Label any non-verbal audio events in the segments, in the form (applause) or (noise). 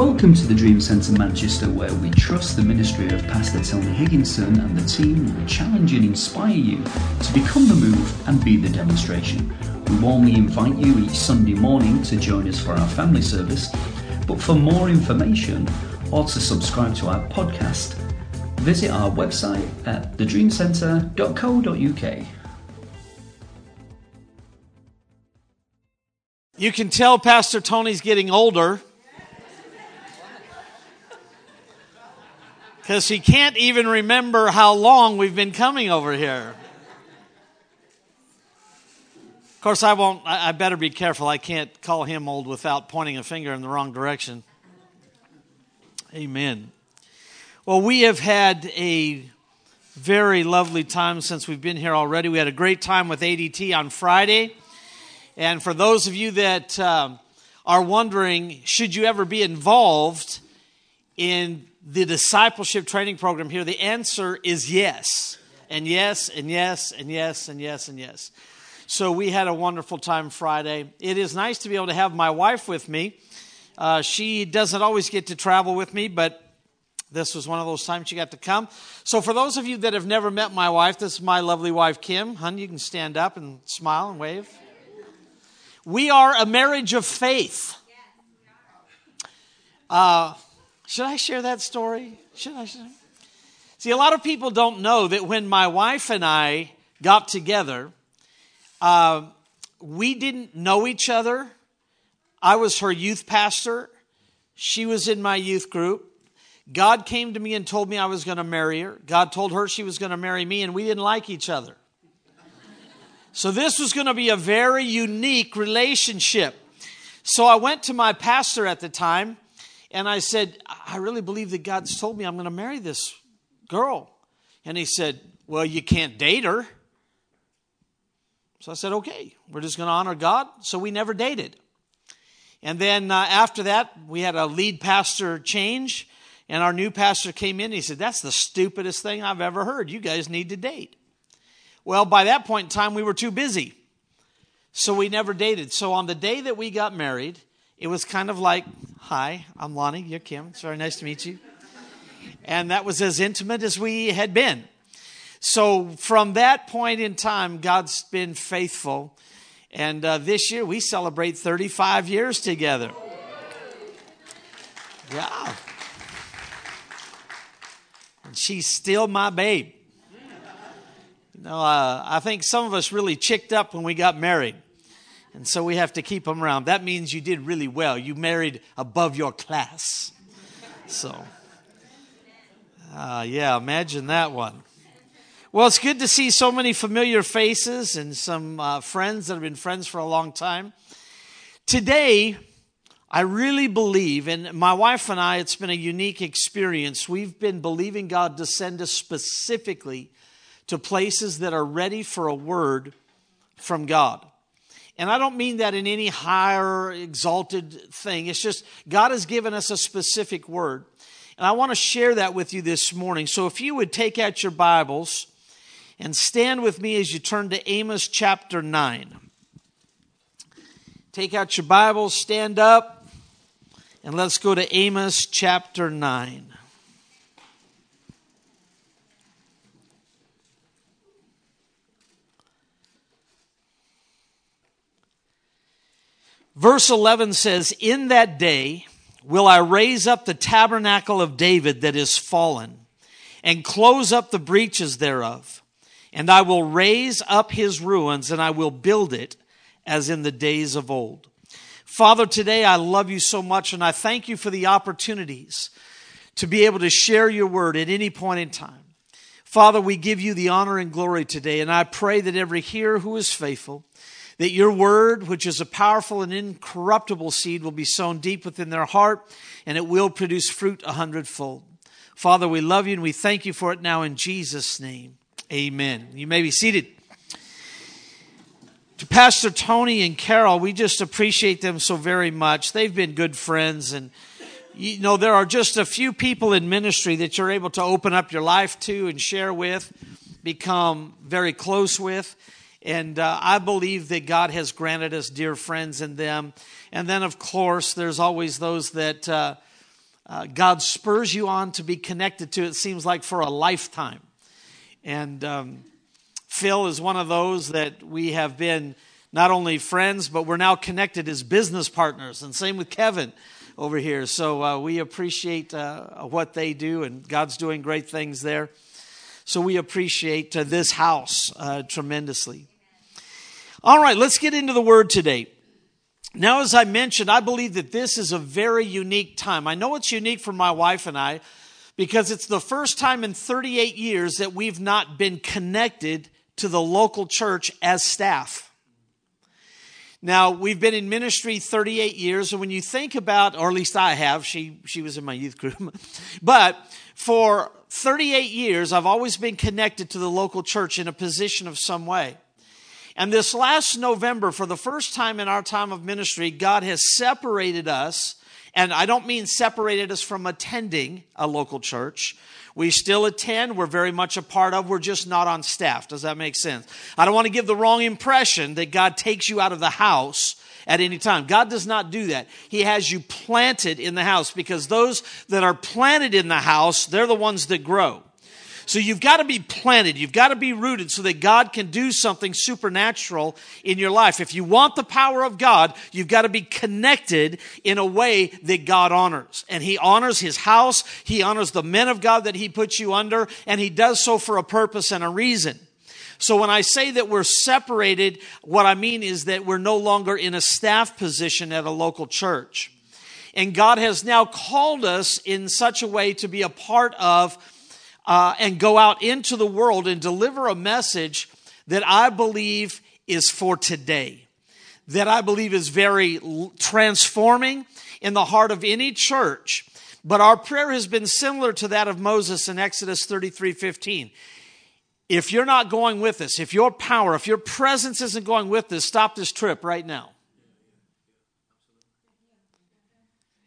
Welcome to the Dream Centre Manchester, where we trust the ministry of Pastor Tony Higginson and the team will challenge and inspire you to become the move and be the demonstration. We warmly invite you each Sunday morning to join us for our family service, but for more information or to subscribe to our podcast, visit our website at thedreamcentre.co.uk. You can tell Pastor Tony's getting older because he can't even remember how long we've been coming over here. Of course, I won't, I better be careful. I can't call him old without pointing a finger in the wrong direction. Amen. Well, we have had a very lovely time since we've been here already. We had a great time with ADT on Friday. And for those of you that um, are wondering, should you ever be involved in the discipleship training program here? The answer is yes. And yes, and yes, and yes, and yes, and yes. So we had a wonderful time Friday. It is nice to be able to have my wife with me. Uh, she doesn't always get to travel with me, but this was one of those times she got to come. So, for those of you that have never met my wife, this is my lovely wife, Kim. Hun, you can stand up and smile and wave. We are a marriage of faith. Uh, should I share that story? Should I? Share? See, a lot of people don't know that when my wife and I got together, uh, we didn't know each other. I was her youth pastor. She was in my youth group. God came to me and told me I was going to marry her. God told her she was going to marry me, and we didn't like each other. So, this was going to be a very unique relationship. So, I went to my pastor at the time and I said, I really believe that God's told me I'm going to marry this girl. And he said, Well, you can't date her. So I said, Okay, we're just going to honor God. So we never dated. And then uh, after that, we had a lead pastor change, and our new pastor came in. And he said, That's the stupidest thing I've ever heard. You guys need to date. Well, by that point in time, we were too busy. So we never dated. So on the day that we got married, it was kind of like, Hi, I'm Lonny. You're Kim. It's very nice to meet you. And that was as intimate as we had been. So from that point in time, God's been faithful. And uh, this year we celebrate 35 years together. Yeah. And she's still my babe. You know, uh, I think some of us really chicked up when we got married. And so we have to keep them around. That means you did really well. You married above your class. So, uh, yeah, imagine that one. Well, it's good to see so many familiar faces and some uh, friends that have been friends for a long time. Today, I really believe, and my wife and I, it's been a unique experience. We've been believing God to send us specifically to places that are ready for a word from God. And I don't mean that in any higher, exalted thing. It's just God has given us a specific word. And I want to share that with you this morning. So if you would take out your Bibles and stand with me as you turn to Amos chapter 9. Take out your Bibles, stand up, and let's go to Amos chapter 9. Verse 11 says, In that day will I raise up the tabernacle of David that is fallen, and close up the breaches thereof. And I will raise up his ruins, and I will build it as in the days of old. Father, today I love you so much, and I thank you for the opportunities to be able to share your word at any point in time. Father, we give you the honor and glory today, and I pray that every hearer who is faithful that your word, which is a powerful and incorruptible seed, will be sown deep within their heart and it will produce fruit a hundredfold. Father, we love you and we thank you for it now in Jesus' name. Amen. You may be seated. To Pastor Tony and Carol, we just appreciate them so very much. They've been good friends and you know, there are just a few people in ministry that you're able to open up your life to and share with, become very close with. And uh, I believe that God has granted us dear friends in them. And then, of course, there's always those that uh, uh, God spurs you on to be connected to, it seems like for a lifetime. And um, Phil is one of those that we have been not only friends, but we're now connected as business partners. And same with Kevin over here. So uh, we appreciate uh, what they do, and God's doing great things there. So we appreciate uh, this house uh, tremendously. All right, let's get into the word today. Now, as I mentioned, I believe that this is a very unique time. I know it's unique for my wife and I because it's the first time in 38 years that we've not been connected to the local church as staff. Now, we've been in ministry 38 years, and when you think about, or at least I have, she, she was in my youth group, (laughs) but for 38 years, I've always been connected to the local church in a position of some way. And this last November, for the first time in our time of ministry, God has separated us. And I don't mean separated us from attending a local church. We still attend. We're very much a part of. We're just not on staff. Does that make sense? I don't want to give the wrong impression that God takes you out of the house at any time. God does not do that. He has you planted in the house because those that are planted in the house, they're the ones that grow. So you've got to be planted. You've got to be rooted so that God can do something supernatural in your life. If you want the power of God, you've got to be connected in a way that God honors. And He honors His house. He honors the men of God that He puts you under. And He does so for a purpose and a reason. So when I say that we're separated, what I mean is that we're no longer in a staff position at a local church. And God has now called us in such a way to be a part of uh, and go out into the world and deliver a message that I believe is for today, that I believe is very transforming in the heart of any church. But our prayer has been similar to that of Moses in Exodus 33 15. If you're not going with us, if your power, if your presence isn't going with us, stop this trip right now.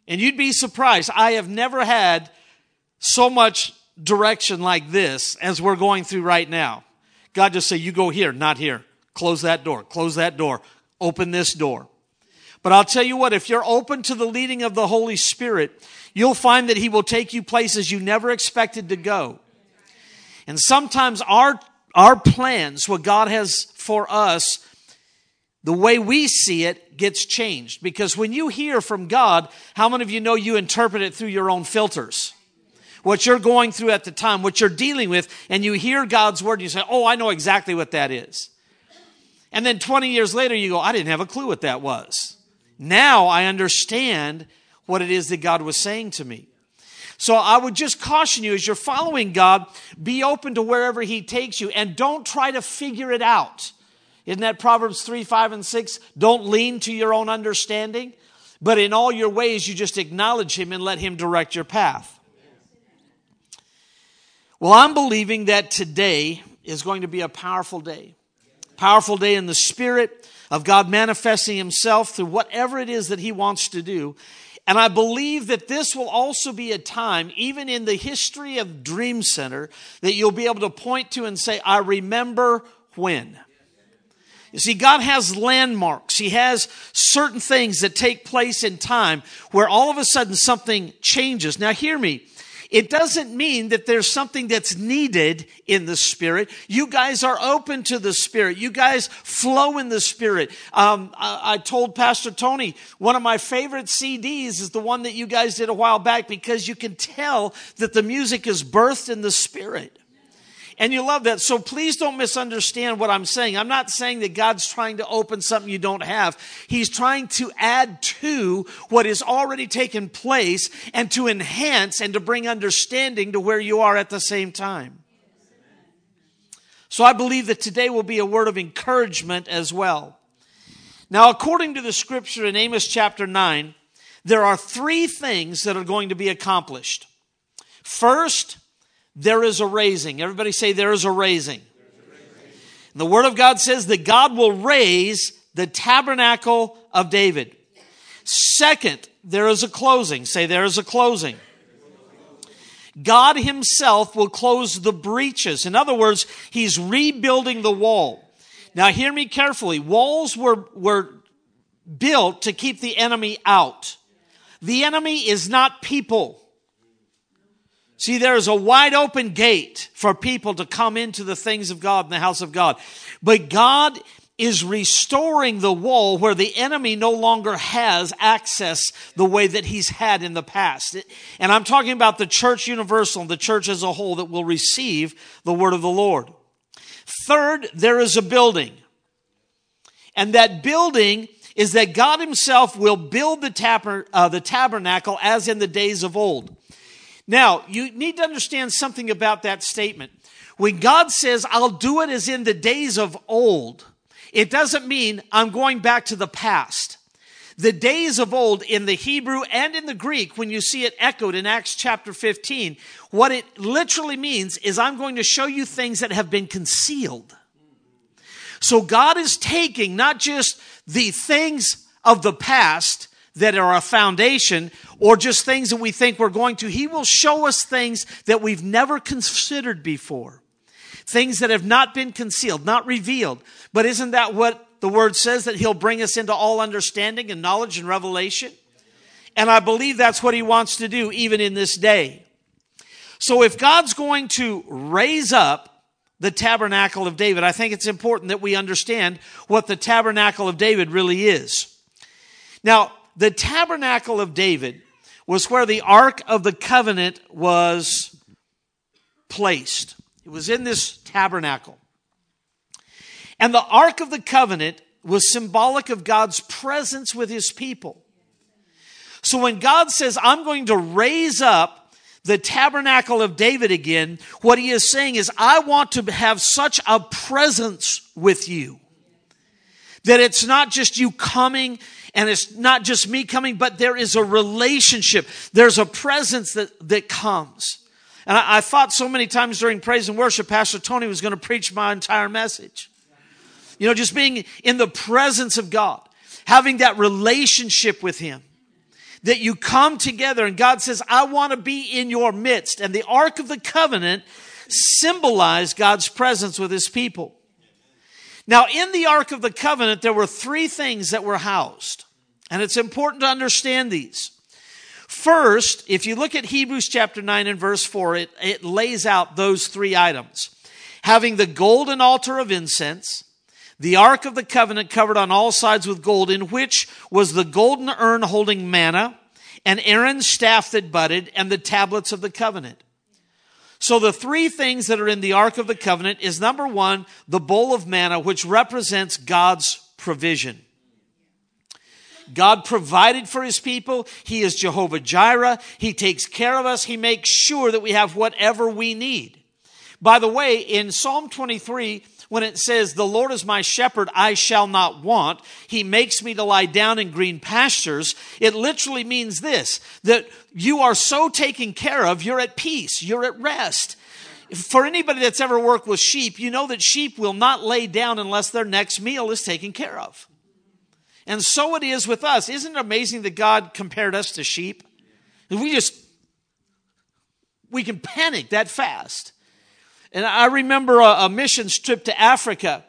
And you'd be surprised. I have never had so much direction like this as we're going through right now. God just say, you go here, not here. Close that door, close that door, open this door. But I'll tell you what, if you're open to the leading of the Holy Spirit, you'll find that He will take you places you never expected to go. And sometimes our, our plans, what God has for us, the way we see it gets changed. Because when you hear from God, how many of you know you interpret it through your own filters? What you're going through at the time, what you're dealing with, and you hear God's word and you say, Oh, I know exactly what that is. And then 20 years later, you go, I didn't have a clue what that was. Now I understand what it is that God was saying to me. So I would just caution you as you're following God, be open to wherever He takes you and don't try to figure it out. Isn't that Proverbs 3, 5, and 6? Don't lean to your own understanding, but in all your ways you just acknowledge Him and let Him direct your path. Well, I'm believing that today is going to be a powerful day. Powerful day in the spirit of God manifesting himself through whatever it is that he wants to do. And I believe that this will also be a time, even in the history of Dream Center, that you'll be able to point to and say, I remember when. You see, God has landmarks. He has certain things that take place in time where all of a sudden something changes. Now, hear me. It doesn't mean that there's something that's needed in the Spirit. You guys are open to the Spirit. You guys flow in the Spirit. Um, I, I told Pastor Tony, one of my favorite CDs is the one that you guys did a while back because you can tell that the music is birthed in the Spirit. And you love that. So please don't misunderstand what I'm saying. I'm not saying that God's trying to open something you don't have. He's trying to add to what is already taken place and to enhance and to bring understanding to where you are at the same time. So I believe that today will be a word of encouragement as well. Now, according to the scripture in Amos chapter 9, there are three things that are going to be accomplished. First, there is a raising. Everybody say, there is a raising. The Word of God says that God will raise the tabernacle of David. Second, there is a closing. Say, there is a closing. God Himself will close the breaches. In other words, He's rebuilding the wall. Now, hear me carefully. Walls were, were built to keep the enemy out. The enemy is not people. See, there is a wide open gate for people to come into the things of God in the house of God. But God is restoring the wall where the enemy no longer has access the way that he's had in the past. And I'm talking about the church universal, the church as a whole that will receive the word of the Lord. Third, there is a building. And that building is that God himself will build the, tab- uh, the tabernacle as in the days of old. Now, you need to understand something about that statement. When God says, I'll do it as in the days of old, it doesn't mean I'm going back to the past. The days of old in the Hebrew and in the Greek, when you see it echoed in Acts chapter 15, what it literally means is I'm going to show you things that have been concealed. So God is taking not just the things of the past that are a foundation or just things that we think we're going to. He will show us things that we've never considered before. Things that have not been concealed, not revealed. But isn't that what the word says that he'll bring us into all understanding and knowledge and revelation? And I believe that's what he wants to do even in this day. So if God's going to raise up the tabernacle of David, I think it's important that we understand what the tabernacle of David really is. Now, the tabernacle of David was where the Ark of the Covenant was placed. It was in this tabernacle. And the Ark of the Covenant was symbolic of God's presence with his people. So when God says, I'm going to raise up the tabernacle of David again, what he is saying is, I want to have such a presence with you that it's not just you coming and it's not just me coming, but there is a relationship. There's a presence that, that comes. And I, I thought so many times during praise and worship, Pastor Tony was going to preach my entire message. You know, just being in the presence of God, having that relationship with Him. That you come together and God says, I want to be in your midst. And the Ark of the Covenant symbolized God's presence with His people. Now, in the Ark of the Covenant, there were three things that were housed. And it's important to understand these. First, if you look at Hebrews chapter 9 and verse 4, it, it lays out those three items. Having the golden altar of incense, the Ark of the Covenant covered on all sides with gold, in which was the golden urn holding manna, and Aaron's staff that budded, and the tablets of the covenant. So the three things that are in the Ark of the Covenant is number one, the bowl of manna, which represents God's provision. God provided for his people. He is Jehovah Jireh. He takes care of us. He makes sure that we have whatever we need. By the way, in Psalm 23, when it says, The Lord is my shepherd, I shall not want, He makes me to lie down in green pastures, it literally means this that you are so taken care of, you're at peace, you're at rest. For anybody that's ever worked with sheep, you know that sheep will not lay down unless their next meal is taken care of. And so it is with us. Isn't it amazing that God compared us to sheep? We just, we can panic that fast. And I remember a, a missions trip to Africa,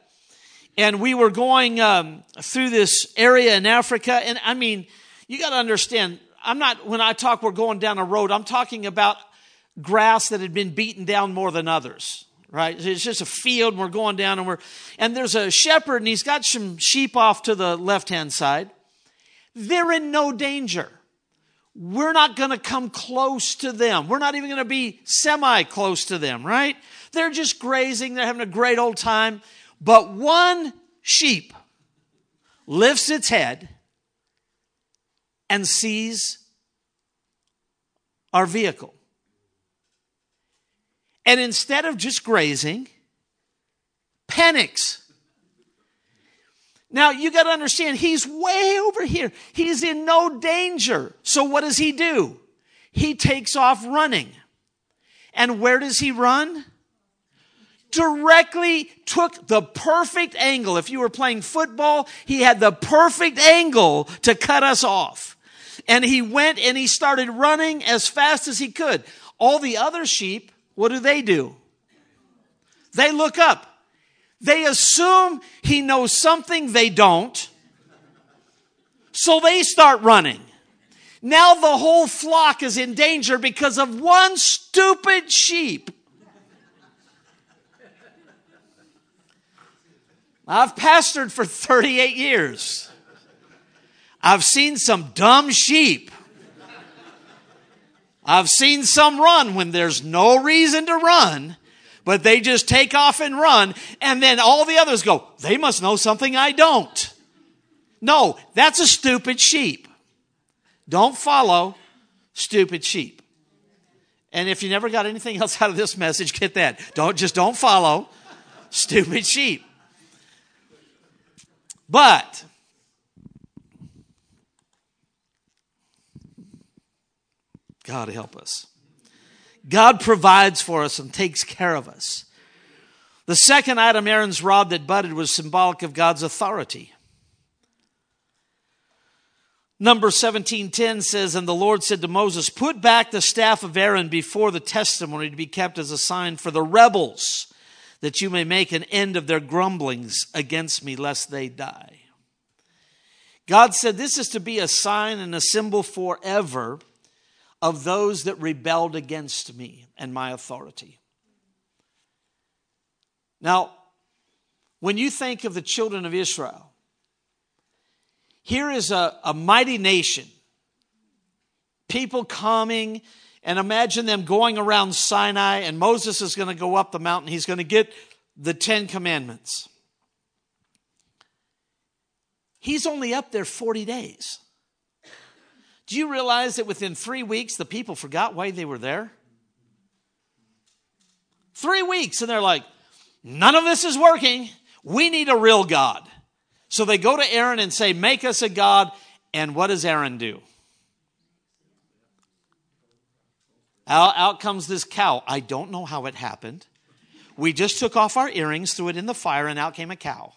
and we were going um, through this area in Africa. And I mean, you got to understand, I'm not, when I talk we're going down a road, I'm talking about grass that had been beaten down more than others, right? It's just a field and we're going down and we're, and there's a shepherd and he's got some sheep off to the left hand side. They're in no danger. We're not going to come close to them. We're not even going to be semi close to them, right? They're just grazing. They're having a great old time. But one sheep lifts its head and sees our vehicle. And instead of just grazing, panics. Now, you got to understand, he's way over here. He's in no danger. So, what does he do? He takes off running. And where does he run? Directly took the perfect angle. If you were playing football, he had the perfect angle to cut us off. And he went and he started running as fast as he could. All the other sheep, what do they do? They look up. They assume he knows something they don't. So they start running. Now the whole flock is in danger because of one stupid sheep. I've pastored for 38 years. I've seen some dumb sheep. I've seen some run when there's no reason to run, but they just take off and run, and then all the others go, they must know something I don't. No, that's a stupid sheep. Don't follow stupid sheep. And if you never got anything (laughs) else out of this message, get that. Don't just don't follow stupid sheep. But God help us. God provides for us and takes care of us. The second item, Aaron's rod that budded, was symbolic of God's authority. Number 17:10 says and the Lord said to Moses put back the staff of Aaron before the testimony to be kept as a sign for the rebels that you may make an end of their grumblings against me lest they die. God said this is to be a sign and a symbol forever of those that rebelled against me and my authority. Now, when you think of the children of Israel, here is a, a mighty nation, people coming, and imagine them going around Sinai, and Moses is going to go up the mountain. He's going to get the Ten Commandments. He's only up there 40 days. Do you realize that within three weeks, the people forgot why they were there? Three weeks, and they're like, none of this is working. We need a real God. So they go to Aaron and say, Make us a God. And what does Aaron do? Out, out comes this cow. I don't know how it happened. We just took off our earrings, threw it in the fire, and out came a cow.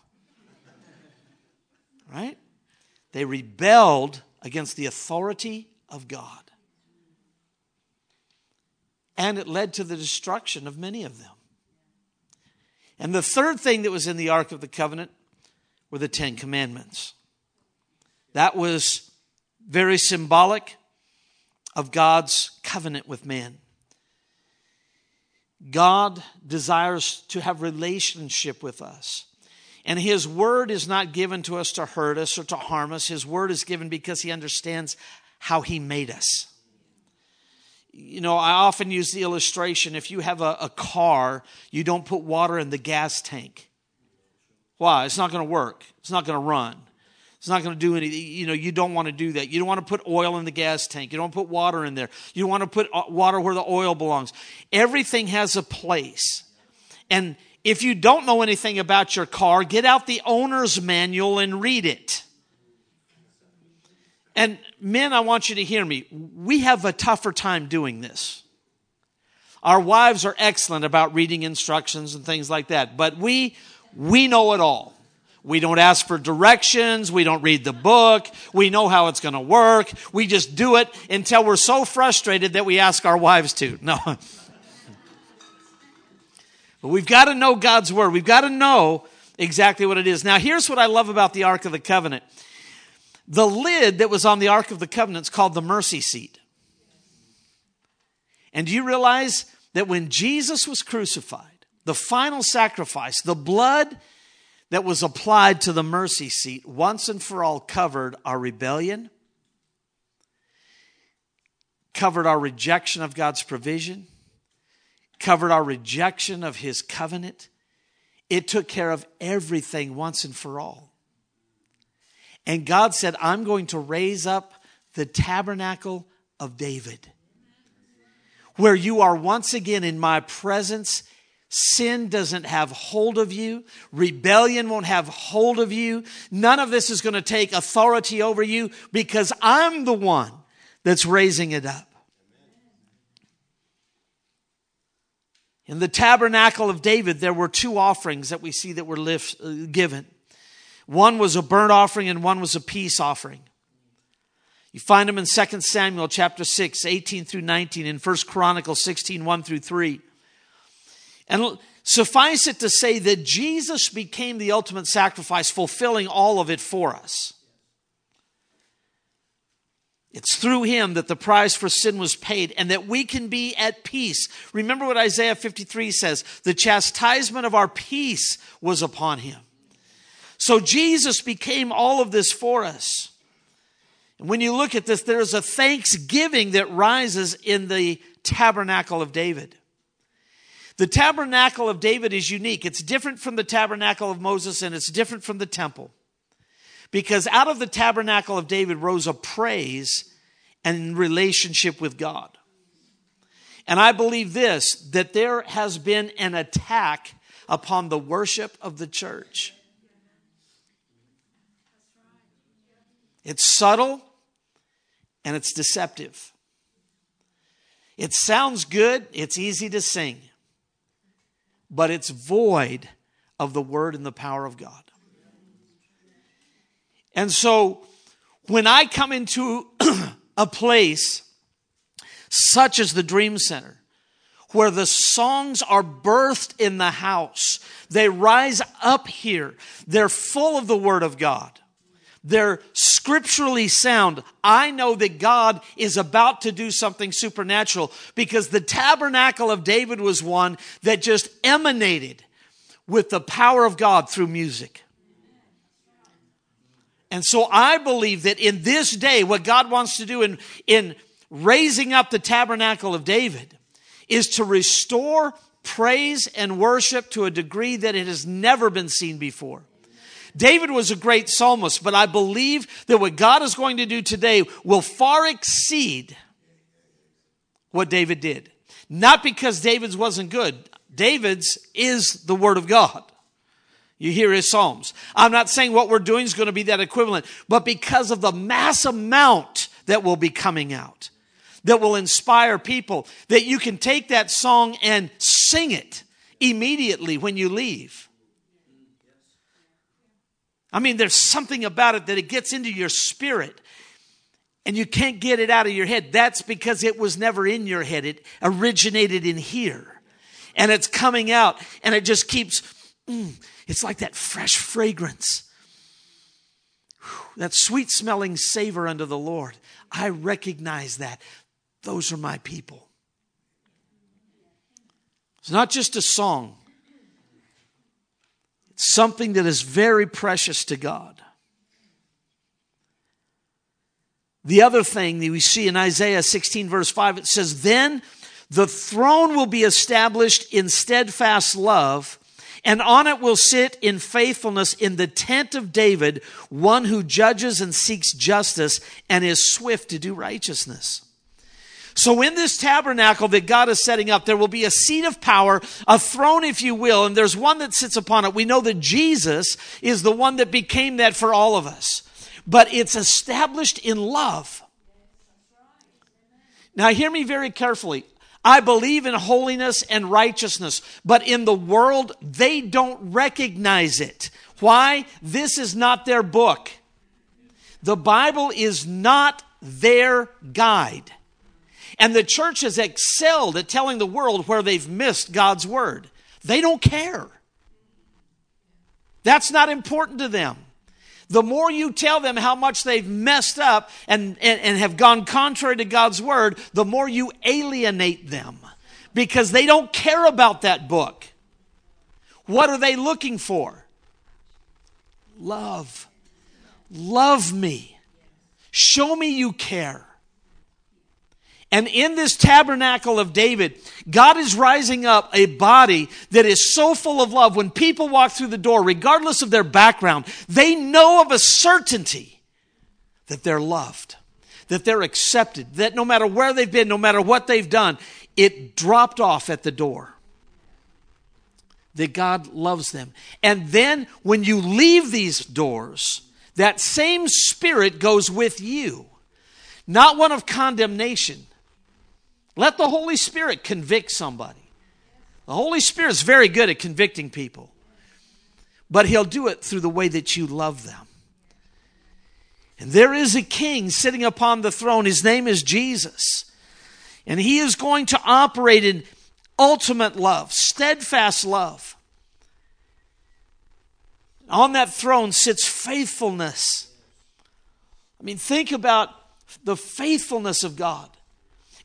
Right? They rebelled against the authority of God. And it led to the destruction of many of them. And the third thing that was in the Ark of the Covenant were the Ten Commandments. That was very symbolic of God's covenant with man. God desires to have relationship with us. And his word is not given to us to hurt us or to harm us. His word is given because he understands how he made us. You know, I often use the illustration if you have a, a car, you don't put water in the gas tank. Why? It's not going to work. It's not going to run. It's not going to do anything. You know, you don't want to do that. You don't want to put oil in the gas tank. You don't put water in there. You want to put uh, water where the oil belongs. Everything has a place. And if you don't know anything about your car, get out the owner's manual and read it. And men, I want you to hear me. We have a tougher time doing this. Our wives are excellent about reading instructions and things like that, but we we know it all. We don't ask for directions. We don't read the book. We know how it's going to work. We just do it until we're so frustrated that we ask our wives to. (laughs) No. But we've got to know God's word. We've got to know exactly what it is. Now, here's what I love about the Ark of the Covenant. The lid that was on the Ark of the Covenant is called the mercy seat. And do you realize that when Jesus was crucified, the final sacrifice, the blood that was applied to the mercy seat, once and for all covered our rebellion, covered our rejection of God's provision, covered our rejection of His covenant. It took care of everything once and for all. And God said, I'm going to raise up the tabernacle of David, where you are once again in my presence Sin doesn't have hold of you. Rebellion won't have hold of you. None of this is going to take authority over you because I'm the one that's raising it up. In the tabernacle of David, there were two offerings that we see that were lift, uh, given. One was a burnt offering and one was a peace offering. You find them in 2 Samuel chapter 6, 18 through 19, in 1 Chronicles 16, 1 through 3. And suffice it to say that Jesus became the ultimate sacrifice, fulfilling all of it for us. It's through him that the price for sin was paid and that we can be at peace. Remember what Isaiah 53 says the chastisement of our peace was upon him. So Jesus became all of this for us. And when you look at this, there is a thanksgiving that rises in the tabernacle of David. The tabernacle of David is unique. It's different from the tabernacle of Moses and it's different from the temple. Because out of the tabernacle of David rose a praise and relationship with God. And I believe this that there has been an attack upon the worship of the church. It's subtle and it's deceptive. It sounds good, it's easy to sing, but it's void of the word and the power of God. And so when I come into (clears throat) a place such as the Dream Center, where the songs are birthed in the house, they rise up here, they're full of the Word of God. They're scripturally sound. I know that God is about to do something supernatural because the tabernacle of David was one that just emanated with the power of God through music. And so I believe that in this day, what God wants to do in, in raising up the tabernacle of David is to restore praise and worship to a degree that it has never been seen before. David was a great psalmist, but I believe that what God is going to do today will far exceed what David did. Not because David's wasn't good. David's is the word of God. You hear his Psalms. I'm not saying what we're doing is going to be that equivalent, but because of the mass amount that will be coming out, that will inspire people, that you can take that song and sing it immediately when you leave. I mean, there's something about it that it gets into your spirit and you can't get it out of your head. That's because it was never in your head. It originated in here and it's coming out and it just keeps. Mm, it's like that fresh fragrance, that sweet smelling savor unto the Lord. I recognize that. Those are my people. It's not just a song, it's something that is very precious to God. The other thing that we see in Isaiah 16, verse 5, it says, Then the throne will be established in steadfast love and on it will sit in faithfulness in the tent of David, one who judges and seeks justice and is swift to do righteousness. So in this tabernacle that God is setting up, there will be a seat of power, a throne, if you will, and there's one that sits upon it. We know that Jesus is the one that became that for all of us. But it's established in love. Now hear me very carefully. I believe in holiness and righteousness, but in the world, they don't recognize it. Why? This is not their book. The Bible is not their guide. And the church has excelled at telling the world where they've missed God's word. They don't care. That's not important to them the more you tell them how much they've messed up and, and, and have gone contrary to God's word, the more you alienate them because they don't care about that book. What are they looking for? Love. Love me. Show me you care. And in this tabernacle of David, God is rising up a body that is so full of love. When people walk through the door, regardless of their background, they know of a certainty that they're loved, that they're accepted, that no matter where they've been, no matter what they've done, it dropped off at the door. That God loves them. And then when you leave these doors, that same spirit goes with you. Not one of condemnation, let the Holy Spirit convict somebody. The Holy Spirit is very good at convicting people, but He'll do it through the way that you love them. And there is a king sitting upon the throne. His name is Jesus. And he is going to operate in ultimate love, steadfast love. On that throne sits faithfulness. I mean, think about the faithfulness of God.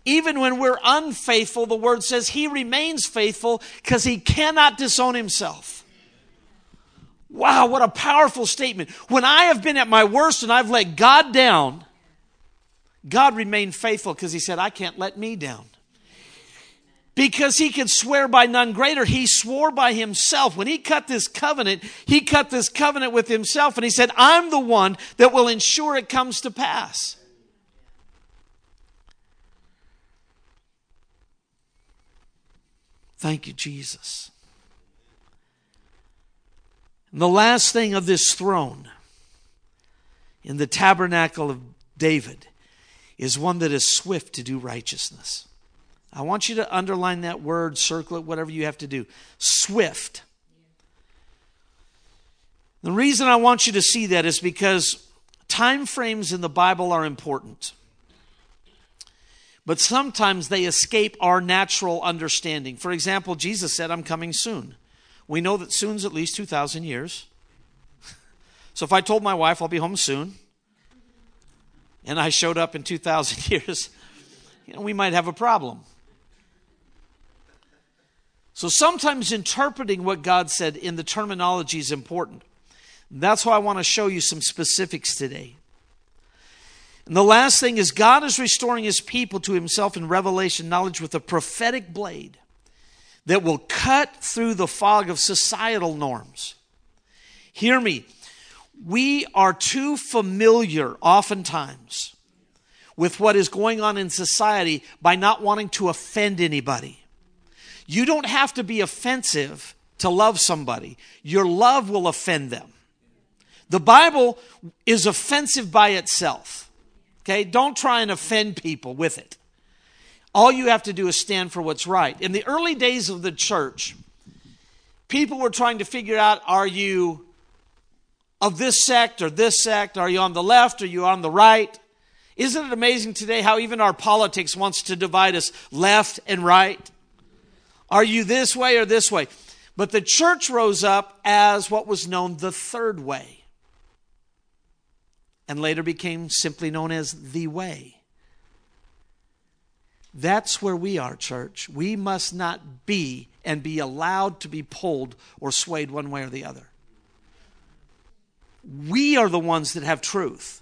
Even when we're unfaithful, the word says he remains faithful because he cannot disown himself. Wow, what a powerful statement. When I have been at my worst and I've let God down, God remained faithful because he said, I can't let me down. Because he could swear by none greater, he swore by himself. When he cut this covenant, he cut this covenant with himself and he said, I'm the one that will ensure it comes to pass. Thank you, Jesus. And the last thing of this throne in the tabernacle of David is one that is swift to do righteousness. I want you to underline that word, circle it, whatever you have to do. Swift. The reason I want you to see that is because time frames in the Bible are important but sometimes they escape our natural understanding. For example, Jesus said, I'm coming soon. We know that soon's at least 2,000 years. (laughs) So if I told my wife I'll be home soon, and I showed up in 2,000 (laughs) years, you know, we might have a problem. So sometimes interpreting what God said in the terminology is important. That's why I want to show you some specifics today. And the last thing is God is restoring his people to himself in revelation knowledge with a prophetic blade that will cut through the fog of societal norms. Hear me. We are too familiar, oftentimes, with what is going on in society by not wanting to offend anybody. You don't have to be offensive to love somebody, your love will offend them. The Bible is offensive by itself. Okay? Don't try and offend people with it. All you have to do is stand for what's right. In the early days of the church, people were trying to figure out are you of this sect or this sect? Are you on the left? Are you on the right? Isn't it amazing today how even our politics wants to divide us left and right? Are you this way or this way? But the church rose up as what was known the third way and later became simply known as the way. That's where we are, church. We must not be and be allowed to be pulled or swayed one way or the other. We are the ones that have truth.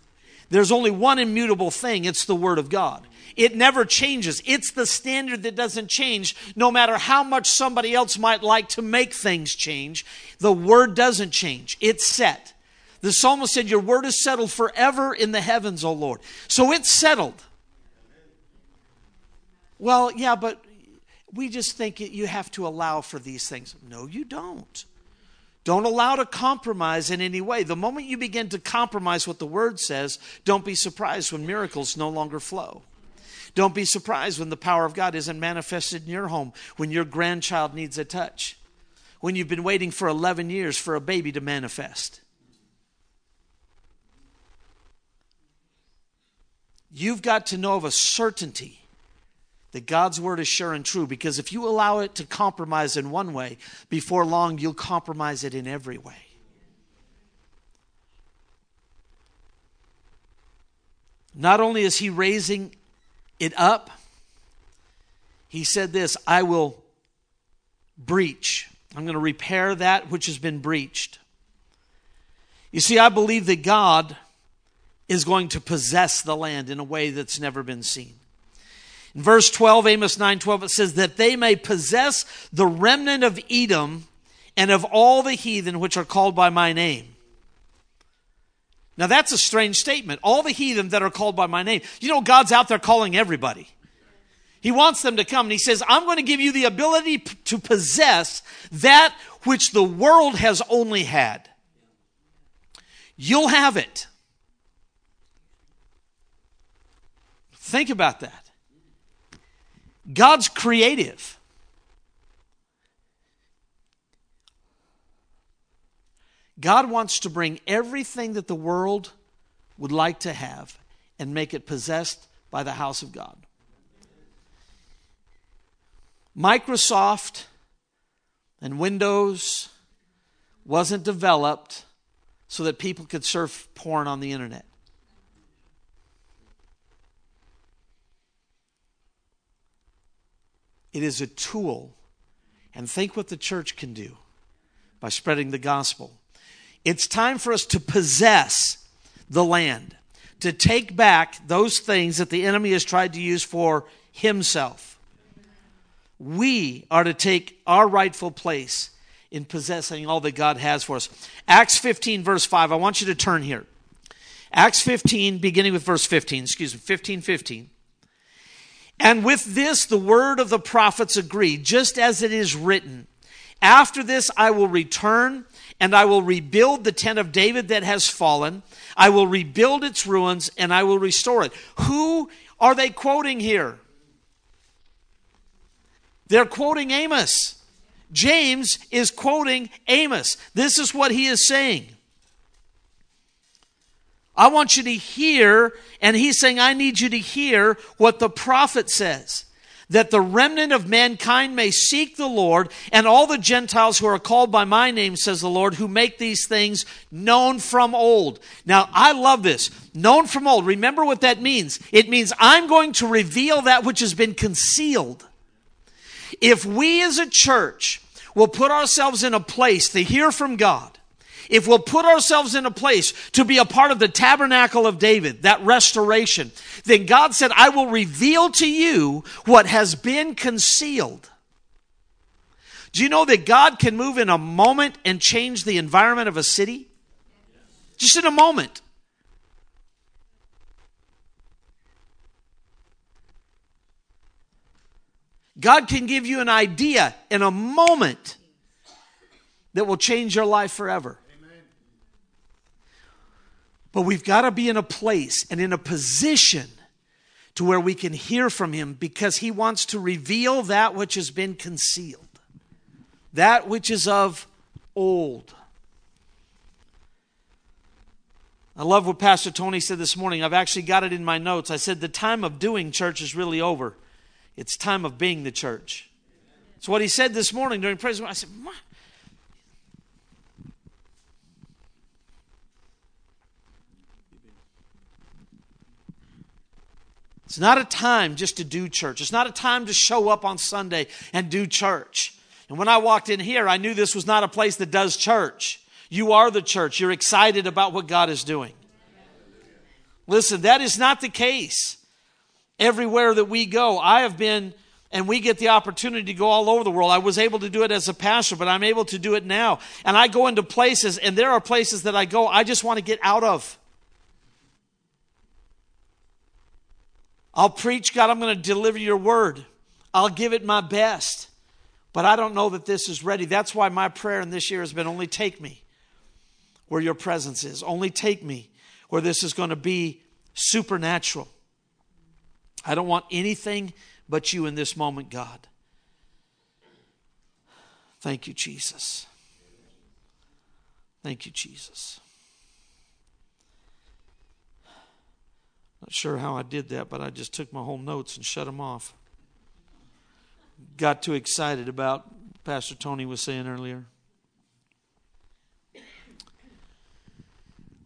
There's only one immutable thing it's the Word of God. It never changes. It's the standard that doesn't change, no matter how much somebody else might like to make things change. The Word doesn't change, it's set. The psalmist said, Your word is settled forever in the heavens, O Lord. So it's settled. Well, yeah, but we just think you have to allow for these things. No, you don't. Don't allow to compromise in any way. The moment you begin to compromise what the word says, don't be surprised when miracles no longer flow. Don't be surprised when the power of God isn't manifested in your home, when your grandchild needs a touch, when you've been waiting for 11 years for a baby to manifest. You've got to know of a certainty that God's word is sure and true because if you allow it to compromise in one way, before long you'll compromise it in every way. Not only is he raising it up, he said this I will breach. I'm going to repair that which has been breached. You see, I believe that God is going to possess the land in a way that's never been seen. In verse 12, Amos 9 12, it says, That they may possess the remnant of Edom and of all the heathen which are called by my name. Now that's a strange statement. All the heathen that are called by my name. You know, God's out there calling everybody. He wants them to come and he says, I'm going to give you the ability p- to possess that which the world has only had. You'll have it. Think about that. God's creative. God wants to bring everything that the world would like to have and make it possessed by the house of God. Microsoft and Windows wasn't developed so that people could surf porn on the internet. It is a tool. And think what the church can do by spreading the gospel. It's time for us to possess the land, to take back those things that the enemy has tried to use for himself. We are to take our rightful place in possessing all that God has for us. Acts 15, verse 5. I want you to turn here. Acts 15, beginning with verse 15, excuse me, 15, 15. And with this, the word of the prophets agreed, just as it is written. After this, I will return and I will rebuild the tent of David that has fallen. I will rebuild its ruins and I will restore it. Who are they quoting here? They're quoting Amos. James is quoting Amos. This is what he is saying. I want you to hear, and he's saying, I need you to hear what the prophet says that the remnant of mankind may seek the Lord, and all the Gentiles who are called by my name, says the Lord, who make these things known from old. Now, I love this. Known from old. Remember what that means. It means I'm going to reveal that which has been concealed. If we as a church will put ourselves in a place to hear from God, if we'll put ourselves in a place to be a part of the tabernacle of David, that restoration, then God said, I will reveal to you what has been concealed. Do you know that God can move in a moment and change the environment of a city? Just in a moment. God can give you an idea in a moment that will change your life forever. But we've got to be in a place and in a position to where we can hear from him because he wants to reveal that which has been concealed, that which is of old. I love what Pastor Tony said this morning. I've actually got it in my notes. I said, The time of doing church is really over. It's time of being the church. It's what he said this morning during praise. I said, It's not a time just to do church. It's not a time to show up on Sunday and do church. And when I walked in here, I knew this was not a place that does church. You are the church. You're excited about what God is doing. Listen, that is not the case everywhere that we go. I have been, and we get the opportunity to go all over the world. I was able to do it as a pastor, but I'm able to do it now. And I go into places, and there are places that I go, I just want to get out of. I'll preach, God, I'm going to deliver your word. I'll give it my best. But I don't know that this is ready. That's why my prayer in this year has been only take me where your presence is. Only take me where this is going to be supernatural. I don't want anything but you in this moment, God. Thank you, Jesus. Thank you, Jesus. Not sure how I did that, but I just took my whole notes and shut them off. Got too excited about Pastor Tony was saying earlier.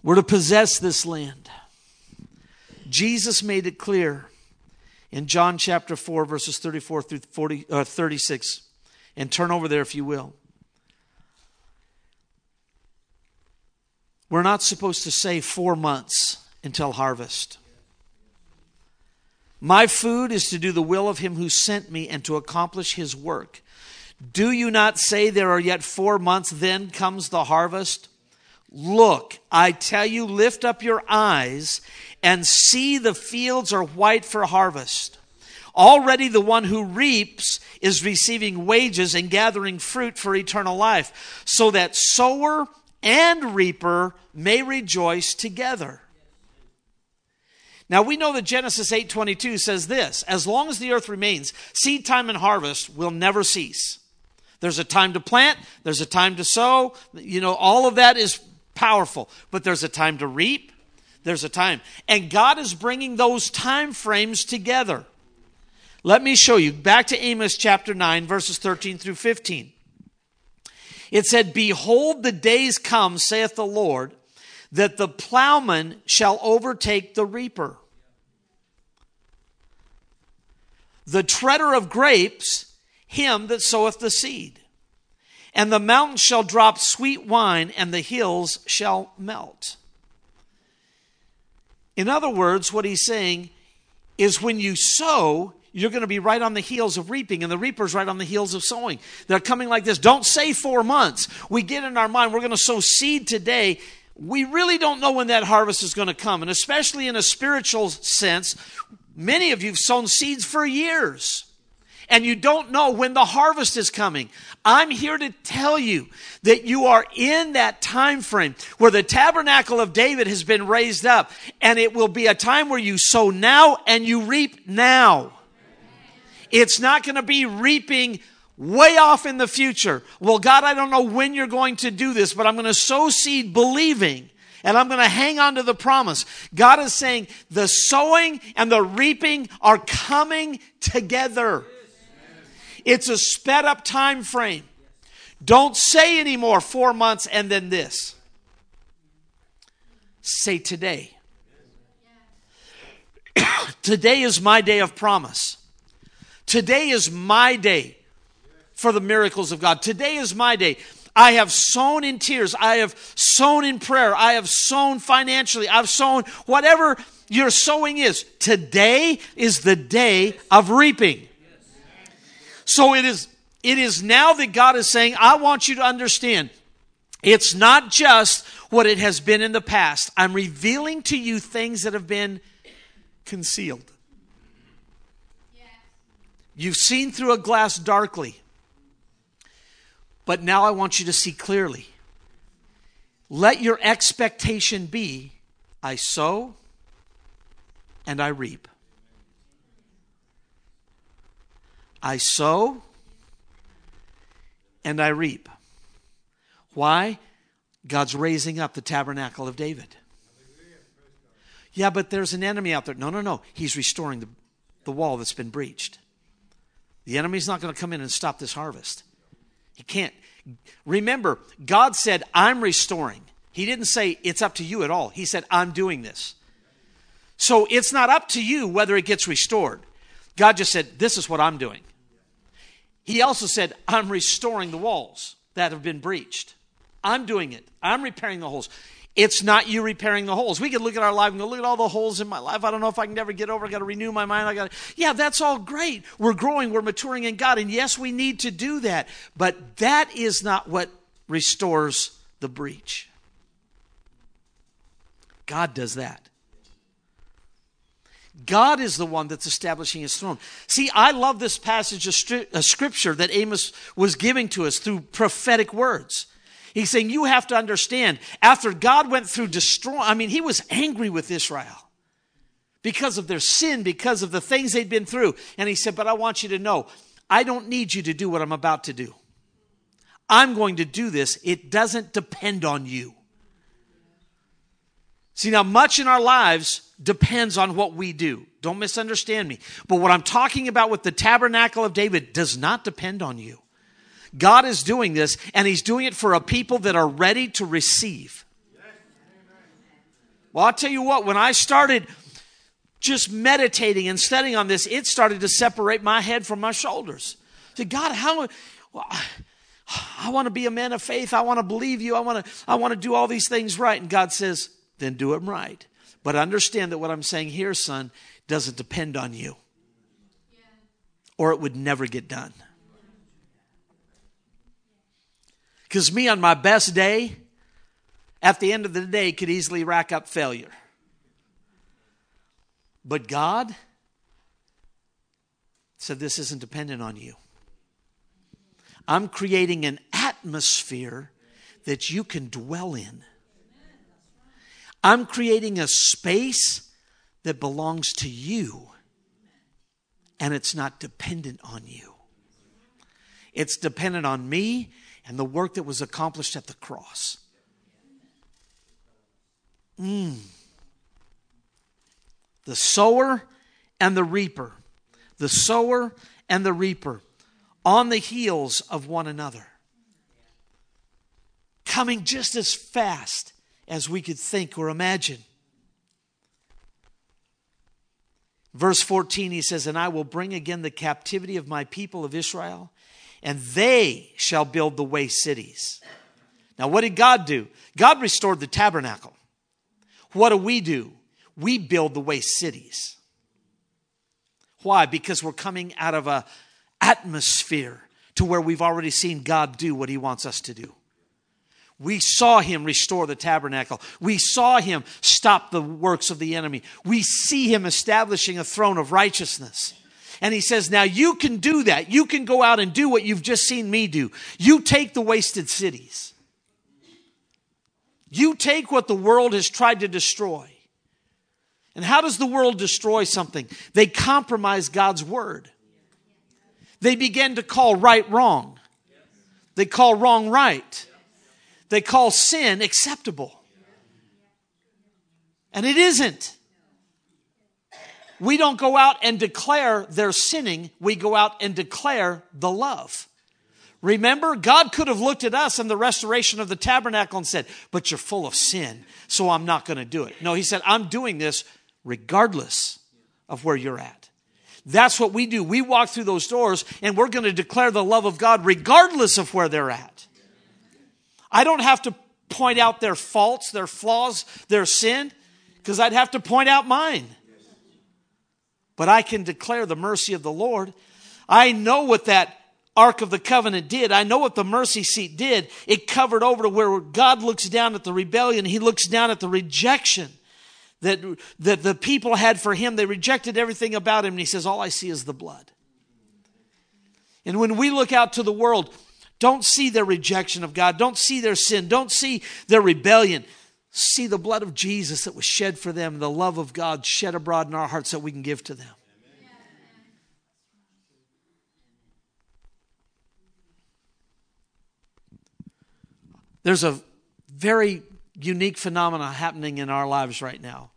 We're to possess this land. Jesus made it clear in John chapter 4, verses 34 through 40, uh, 36. And turn over there if you will. We're not supposed to say four months until harvest. My food is to do the will of him who sent me and to accomplish his work. Do you not say there are yet four months, then comes the harvest? Look, I tell you, lift up your eyes and see the fields are white for harvest. Already the one who reaps is receiving wages and gathering fruit for eternal life, so that sower and reaper may rejoice together. Now we know that Genesis 8:22 says this, as long as the earth remains, seed time and harvest will never cease. There's a time to plant, there's a time to sow, you know, all of that is powerful, but there's a time to reap, there's a time. And God is bringing those time frames together. Let me show you back to Amos chapter 9 verses 13 through 15. It said, "Behold the days come, saith the Lord, that the plowman shall overtake the reaper. The treader of grapes him that soweth the seed. And the mountains shall drop sweet wine, and the hills shall melt. In other words, what he's saying is when you sow, you're going to be right on the heels of reaping, and the reaper's right on the heels of sowing. They're coming like this. Don't say four months. We get in our mind, we're going to sow seed today. We really don't know when that harvest is going to come. And especially in a spiritual sense, many of you have sown seeds for years and you don't know when the harvest is coming. I'm here to tell you that you are in that time frame where the tabernacle of David has been raised up and it will be a time where you sow now and you reap now. It's not going to be reaping way off in the future. Well, God, I don't know when you're going to do this, but I'm going to sow seed believing and I'm going to hang on to the promise. God is saying the sowing and the reaping are coming together. It's a sped up time frame. Don't say anymore four months and then this. Say today. (coughs) today is my day of promise. Today is my day for the miracles of God. Today is my day. I have sown in tears. I have sown in prayer. I have sown financially. I've sown whatever your sowing is. Today is the day of reaping. So it is, it is now that God is saying, I want you to understand, it's not just what it has been in the past. I'm revealing to you things that have been concealed. You've seen through a glass darkly. But now I want you to see clearly. Let your expectation be I sow and I reap. I sow and I reap. Why? God's raising up the tabernacle of David. Yeah, but there's an enemy out there. No, no, no. He's restoring the, the wall that's been breached. The enemy's not going to come in and stop this harvest. He can't. Remember, God said, I'm restoring. He didn't say, it's up to you at all. He said, I'm doing this. So it's not up to you whether it gets restored. God just said, This is what I'm doing. He also said, I'm restoring the walls that have been breached. I'm doing it. I'm repairing the holes. It's not you repairing the holes. We could look at our life and go, look at all the holes in my life. I don't know if I can ever get over. I got to renew my mind. I got yeah, that's all great. We're growing. We're maturing in God. And yes, we need to do that. But that is not what restores the breach. God does that. God is the one that's establishing his throne. See, I love this passage of uh, scripture that Amos was giving to us through prophetic words. He's saying, You have to understand, after God went through destroy, I mean, he was angry with Israel because of their sin, because of the things they'd been through. And he said, But I want you to know, I don't need you to do what I'm about to do. I'm going to do this. It doesn't depend on you. See, now, much in our lives depends on what we do. Don't misunderstand me. But what I'm talking about with the tabernacle of David does not depend on you. God is doing this, and He's doing it for a people that are ready to receive. Well, I'll tell you what, when I started just meditating and studying on this, it started to separate my head from my shoulders. I said, God, how. Well, I want to be a man of faith. I want to believe you. I want to, I want to do all these things right. And God says, then do them right. But understand that what I'm saying here, son, doesn't depend on you, or it would never get done. Because me on my best day, at the end of the day, could easily rack up failure. But God said, This isn't dependent on you. I'm creating an atmosphere that you can dwell in. I'm creating a space that belongs to you, and it's not dependent on you. It's dependent on me and the work that was accomplished at the cross. Mm. The sower and the reaper. The sower and the reaper on the heels of one another. Coming just as fast as we could think or imagine. Verse 14, he says, And I will bring again the captivity of my people of Israel, and they shall build the way cities. Now, what did God do? God restored the tabernacle. What do we do? We build the way cities. Why? Because we're coming out of a atmosphere to where we've already seen God do what he wants us to do. We saw him restore the tabernacle. We saw him stop the works of the enemy. We see him establishing a throne of righteousness. And he says, Now you can do that. You can go out and do what you've just seen me do. You take the wasted cities, you take what the world has tried to destroy. And how does the world destroy something? They compromise God's word. They begin to call right wrong, they call wrong right. They call sin acceptable. And it isn't. We don't go out and declare their sinning, we go out and declare the love. Remember, God could have looked at us in the restoration of the tabernacle and said, But you're full of sin, so I'm not going to do it. No, He said, I'm doing this regardless of where you're at. That's what we do. We walk through those doors and we're going to declare the love of God regardless of where they're at. I don't have to point out their faults, their flaws, their sin, because I'd have to point out mine. But I can declare the mercy of the Lord. I know what that Ark of the Covenant did. I know what the mercy seat did. It covered over to where God looks down at the rebellion. He looks down at the rejection that, that the people had for him. They rejected everything about him. And he says, All I see is the blood. And when we look out to the world, don't see their rejection of God. Don't see their sin. Don't see their rebellion. See the blood of Jesus that was shed for them, the love of God shed abroad in our hearts that we can give to them. There's a very unique phenomenon happening in our lives right now.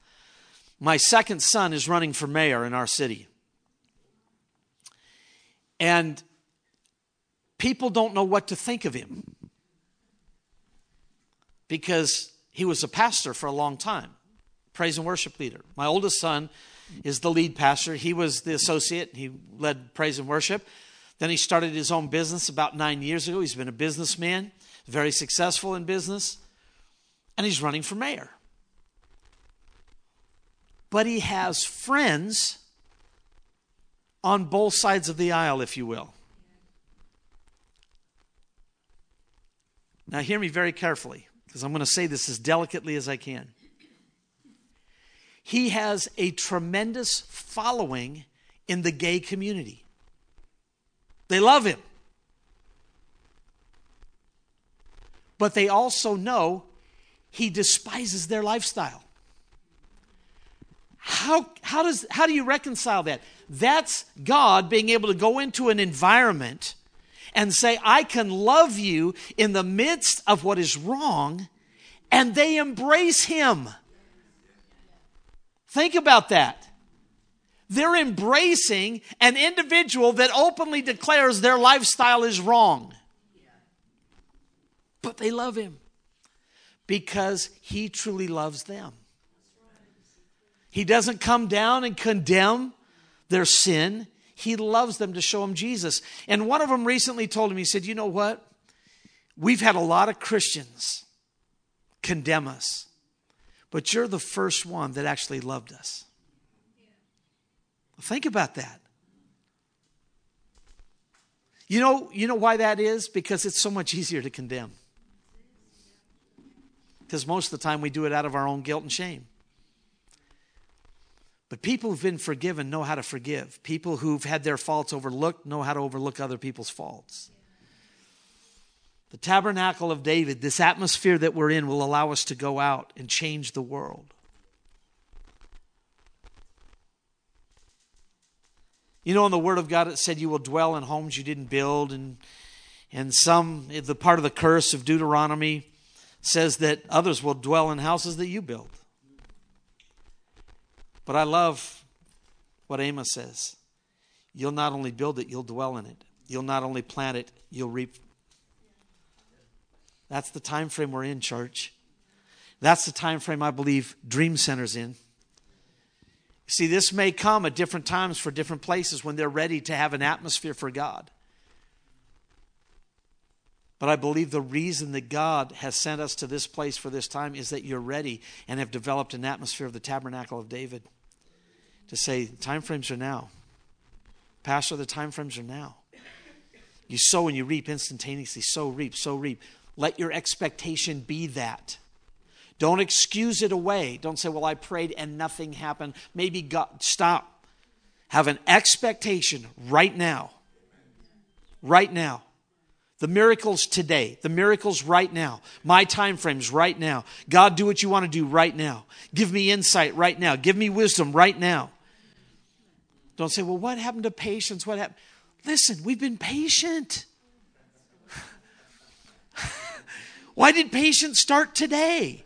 My second son is running for mayor in our city. And people don't know what to think of him because he was a pastor for a long time, praise and worship leader. My oldest son is the lead pastor. He was the associate, he led praise and worship. Then he started his own business about nine years ago. He's been a businessman, very successful in business, and he's running for mayor. But he has friends on both sides of the aisle, if you will. Now, hear me very carefully, because I'm going to say this as delicately as I can. He has a tremendous following in the gay community, they love him. But they also know he despises their lifestyle. How, how, does, how do you reconcile that? That's God being able to go into an environment and say, I can love you in the midst of what is wrong, and they embrace him. Think about that. They're embracing an individual that openly declares their lifestyle is wrong. But they love him because he truly loves them. He doesn't come down and condemn their sin. He loves them to show them Jesus. And one of them recently told him, he said, You know what? We've had a lot of Christians condemn us, but you're the first one that actually loved us. Think about that. You know, you know why that is? Because it's so much easier to condemn. Because most of the time we do it out of our own guilt and shame. But people who've been forgiven know how to forgive. People who've had their faults overlooked know how to overlook other people's faults. The tabernacle of David, this atmosphere that we're in, will allow us to go out and change the world. You know, in the Word of God, it said you will dwell in homes you didn't build, and and some the part of the curse of Deuteronomy says that others will dwell in houses that you build. But I love what Amos says. You'll not only build it, you'll dwell in it. You'll not only plant it, you'll reap. That's the time frame we're in, church. That's the time frame I believe Dream Center's in. See, this may come at different times for different places when they're ready to have an atmosphere for God. But I believe the reason that God has sent us to this place for this time is that you're ready and have developed an atmosphere of the tabernacle of David to say, time frames are now. Pastor, the time frames are now. You sow and you reap instantaneously. Sow, reap, sow, reap. Let your expectation be that. Don't excuse it away. Don't say, well, I prayed and nothing happened. Maybe God, stop. Have an expectation right now. Right now the miracles today, the miracles right now, my time frames right now. God, do what you want to do right now. Give me insight right now. Give me wisdom right now. Don't say, well, what happened to patience? What happened? Listen, we've been patient. (laughs) Why did patience start today?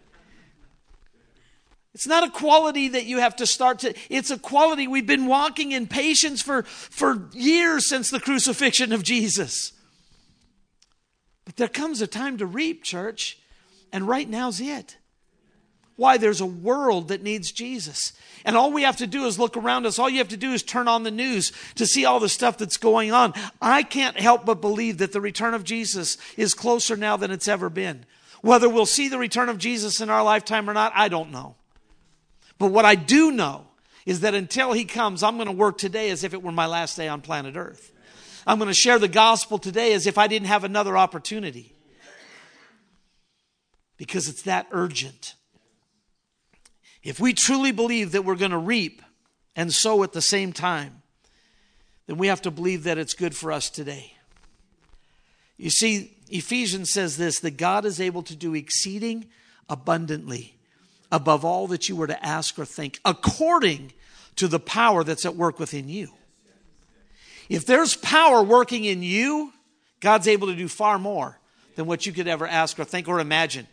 It's not a quality that you have to start to, it's a quality we've been walking in patience for, for years since the crucifixion of Jesus. But there comes a time to reap, church, and right now's it. Why? There's a world that needs Jesus. And all we have to do is look around us. All you have to do is turn on the news to see all the stuff that's going on. I can't help but believe that the return of Jesus is closer now than it's ever been. Whether we'll see the return of Jesus in our lifetime or not, I don't know. But what I do know is that until he comes, I'm going to work today as if it were my last day on planet Earth. I'm going to share the gospel today as if I didn't have another opportunity. Because it's that urgent. If we truly believe that we're going to reap and sow at the same time, then we have to believe that it's good for us today. You see, Ephesians says this that God is able to do exceeding abundantly above all that you were to ask or think, according to the power that's at work within you. If there's power working in you, God's able to do far more than what you could ever ask or think or imagine.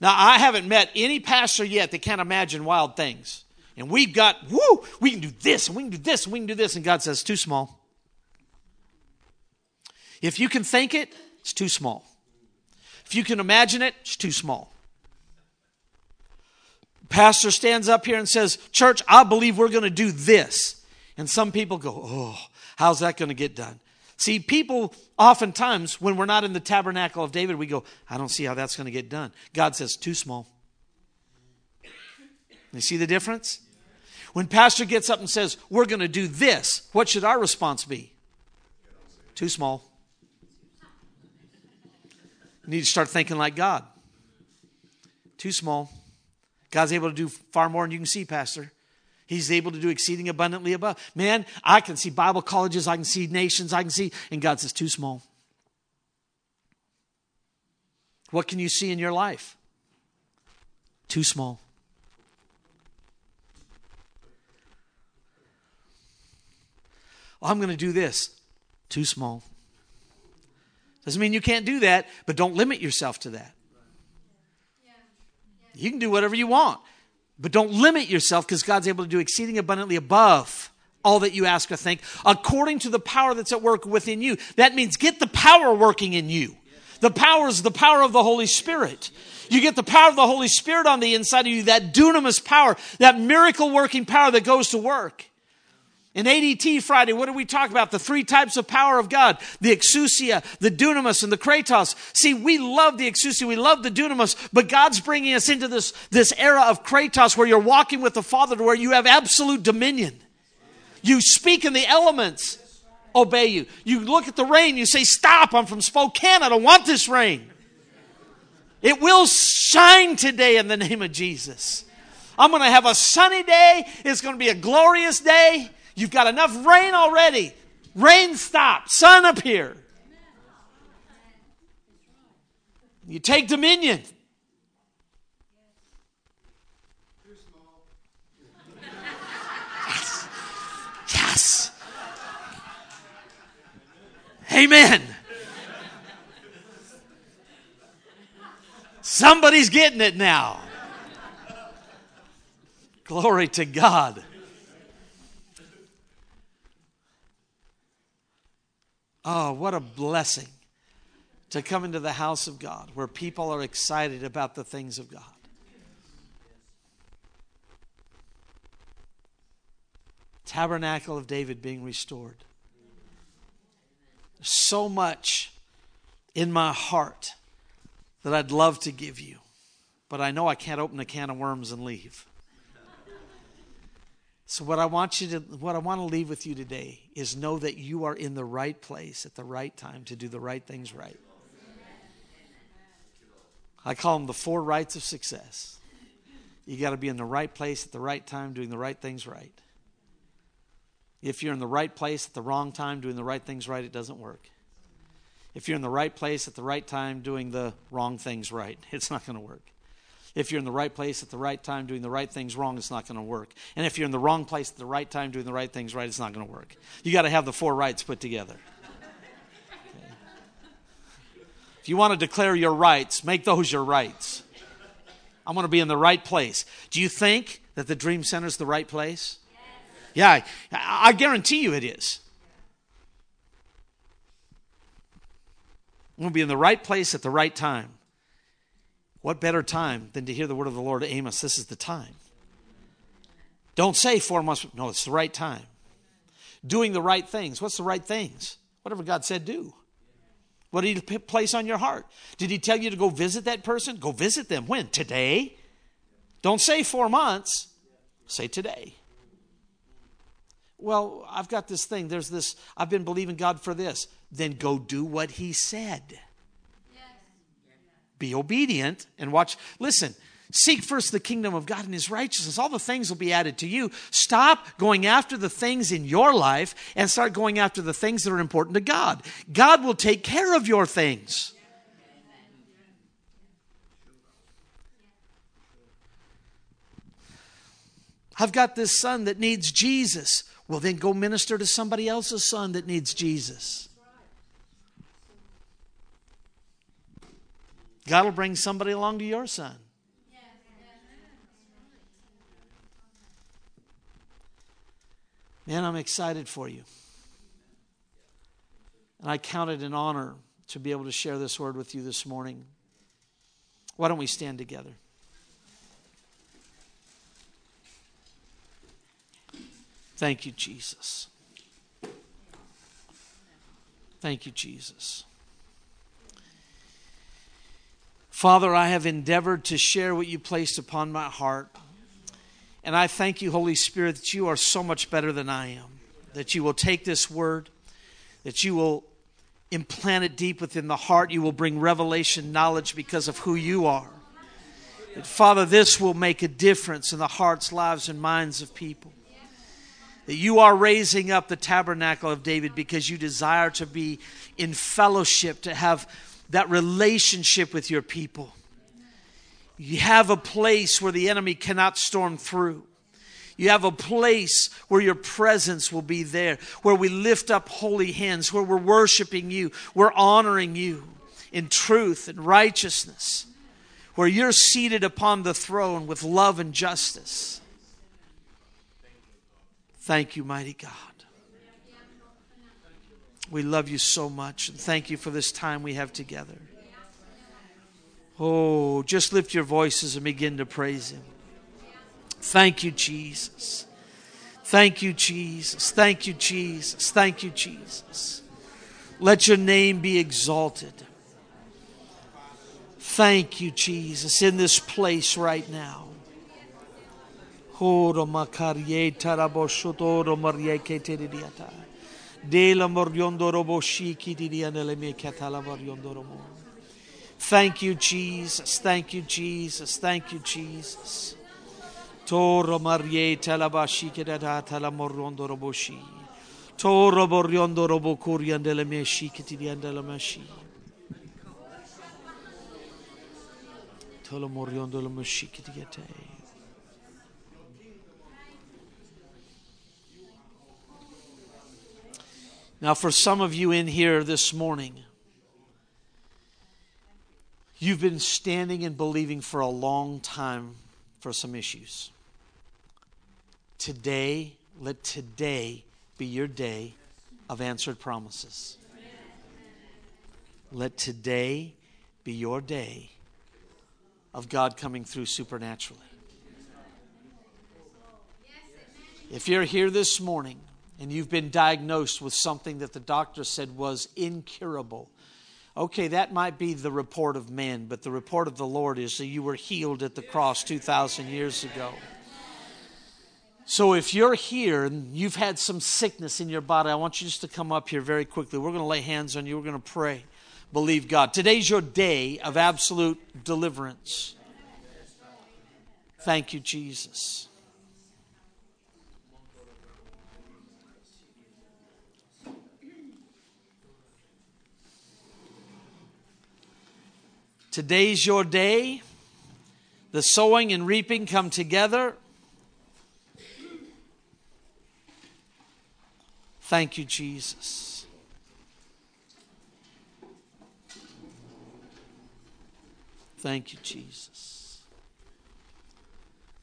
Now, I haven't met any pastor yet that can't imagine wild things. And we've got, whoo, we can do this, and we can do this, and we can do this. And God says, too small. If you can think it, it's too small. If you can imagine it, it's too small. Pastor stands up here and says, Church, I believe we're going to do this. And some people go, Oh, How's that going to get done? See, people oftentimes, when we're not in the tabernacle of David, we go, I don't see how that's going to get done. God says, too small. You see the difference? When pastor gets up and says, we're going to do this, what should our response be? Too small. You need to start thinking like God. Too small. God's able to do far more than you can see, Pastor. He's able to do exceeding abundantly above. Man, I can see Bible colleges, I can see nations, I can see, and God says, too small. What can you see in your life? Too small. Well, I'm going to do this. Too small. Doesn't mean you can't do that, but don't limit yourself to that. You can do whatever you want. But don't limit yourself because God's able to do exceeding abundantly above all that you ask or think according to the power that's at work within you. That means get the power working in you. The power is the power of the Holy Spirit. You get the power of the Holy Spirit on the inside of you, that dunamis power, that miracle working power that goes to work. In ADT Friday, what did we talk about? The three types of power of God the exousia, the dunamis, and the kratos. See, we love the exousia, we love the dunamis, but God's bringing us into this, this era of kratos where you're walking with the Father to where you have absolute dominion. You speak in the elements, obey you. You look at the rain, you say, Stop, I'm from Spokane, I don't want this rain. It will shine today in the name of Jesus. I'm going to have a sunny day. It's going to be a glorious day. You've got enough rain already. Rain stop, sun appear. You take dominion. Yes. yes. Amen. Somebody's getting it now. Glory to God. Oh, what a blessing to come into the house of God where people are excited about the things of God. Tabernacle of David being restored. So much in my heart that I'd love to give you, but I know I can't open a can of worms and leave. So what I want you to what I want to leave with you today is know that you are in the right place at the right time to do the right things right. I call them the four rights of success. You got to be in the right place at the right time doing the right things right. If you're in the right place at the wrong time doing the right things right, it doesn't work. If you're in the right place at the right time doing the wrong things right, it's not going to work. If you're in the right place at the right time doing the right things wrong, it's not going to work. And if you're in the wrong place at the right time doing the right things right, it's not going to work. You got to have the four rights put together. Okay. If you want to declare your rights, make those your rights. I'm going to be in the right place. Do you think that the Dream Center is the right place? Yeah, I guarantee you it is. I'm going to be in the right place at the right time. What better time than to hear the word of the Lord Amos? This is the time. Don't say four months. No, it's the right time. Doing the right things. What's the right things? Whatever God said, do. What did He place on your heart? Did He tell you to go visit that person? Go visit them. When? Today? Don't say four months. Say today. Well, I've got this thing. There's this, I've been believing God for this. Then go do what He said. Be obedient and watch. Listen, seek first the kingdom of God and his righteousness. All the things will be added to you. Stop going after the things in your life and start going after the things that are important to God. God will take care of your things. I've got this son that needs Jesus. Well, then go minister to somebody else's son that needs Jesus. God will bring somebody along to your son. Man, I'm excited for you. And I count it an honor to be able to share this word with you this morning. Why don't we stand together? Thank you, Jesus. Thank you, Jesus. Father, I have endeavored to share what you placed upon my heart. And I thank you, Holy Spirit, that you are so much better than I am. That you will take this word, that you will implant it deep within the heart. You will bring revelation knowledge because of who you are. That, Father, this will make a difference in the hearts, lives, and minds of people. That you are raising up the tabernacle of David because you desire to be in fellowship, to have that relationship with your people. You have a place where the enemy cannot storm through. You have a place where your presence will be there, where we lift up holy hands, where we're worshiping you, we're honoring you in truth and righteousness, where you're seated upon the throne with love and justice. Thank you, mighty God. We love you so much and thank you for this time we have together. Oh, just lift your voices and begin to praise Him. Thank you, Jesus. Thank you, Jesus. Thank you, Jesus. Thank you, Jesus. Let your name be exalted. Thank you, Jesus, in this place right now. Thank you, Jesus. Thank you, Jesus. Thank you, Jesus. Toro Marie Talabashi Kedata la Moriondo Roboshi. Toro and the Meshi Kitty and the Mashi. Tolo Moriondo Lomoshi Kitty. Now, for some of you in here this morning, you've been standing and believing for a long time for some issues. Today, let today be your day of answered promises. Let today be your day of God coming through supernaturally. If you're here this morning and you've been diagnosed with something that the doctor said was incurable, okay, that might be the report of men, but the report of the Lord is that you were healed at the cross 2,000 years ago. So if you're here and you've had some sickness in your body, I want you just to come up here very quickly. We're going to lay hands on you, we're going to pray. Believe God. Today's your day of absolute deliverance. Thank you, Jesus. Today's your day. The sowing and reaping come together. Thank you, Jesus. Thank you, Jesus.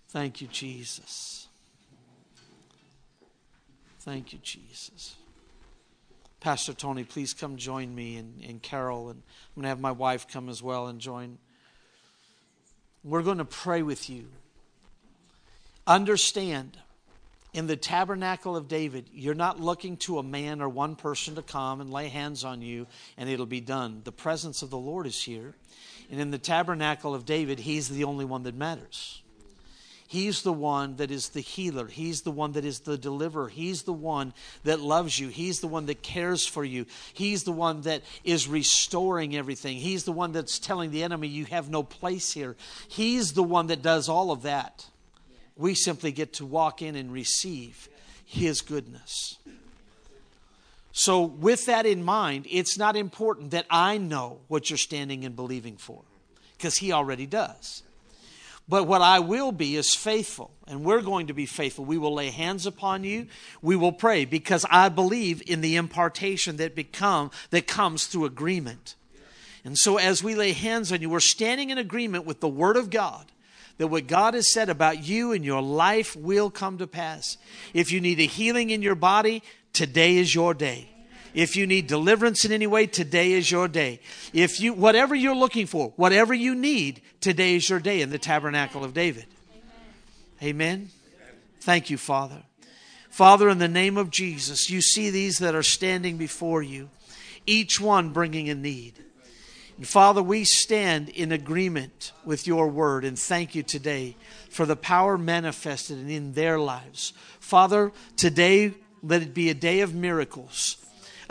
Thank you, Jesus. Thank you, Jesus. Pastor Tony, please come join me and, and Carol, and I'm going to have my wife come as well and join. We're going to pray with you. Understand, in the tabernacle of David, you're not looking to a man or one person to come and lay hands on you and it'll be done. The presence of the Lord is here. And in the tabernacle of David, he's the only one that matters. He's the one that is the healer. He's the one that is the deliverer. He's the one that loves you. He's the one that cares for you. He's the one that is restoring everything. He's the one that's telling the enemy, You have no place here. He's the one that does all of that. We simply get to walk in and receive His goodness. So, with that in mind, it's not important that I know what you're standing and believing for, because He already does. But what I will be is faithful, and we're going to be faithful. We will lay hands upon you. We will pray because I believe in the impartation that become that comes through agreement. And so as we lay hands on you, we're standing in agreement with the word of God that what God has said about you and your life will come to pass. If you need a healing in your body, today is your day. If you need deliverance in any way, today is your day. If you, whatever you're looking for, whatever you need, today is your day in the tabernacle of David. Amen. Thank you, Father. Father, in the name of Jesus, you see these that are standing before you, each one bringing a need. And Father, we stand in agreement with your word and thank you today for the power manifested in their lives. Father, today let it be a day of miracles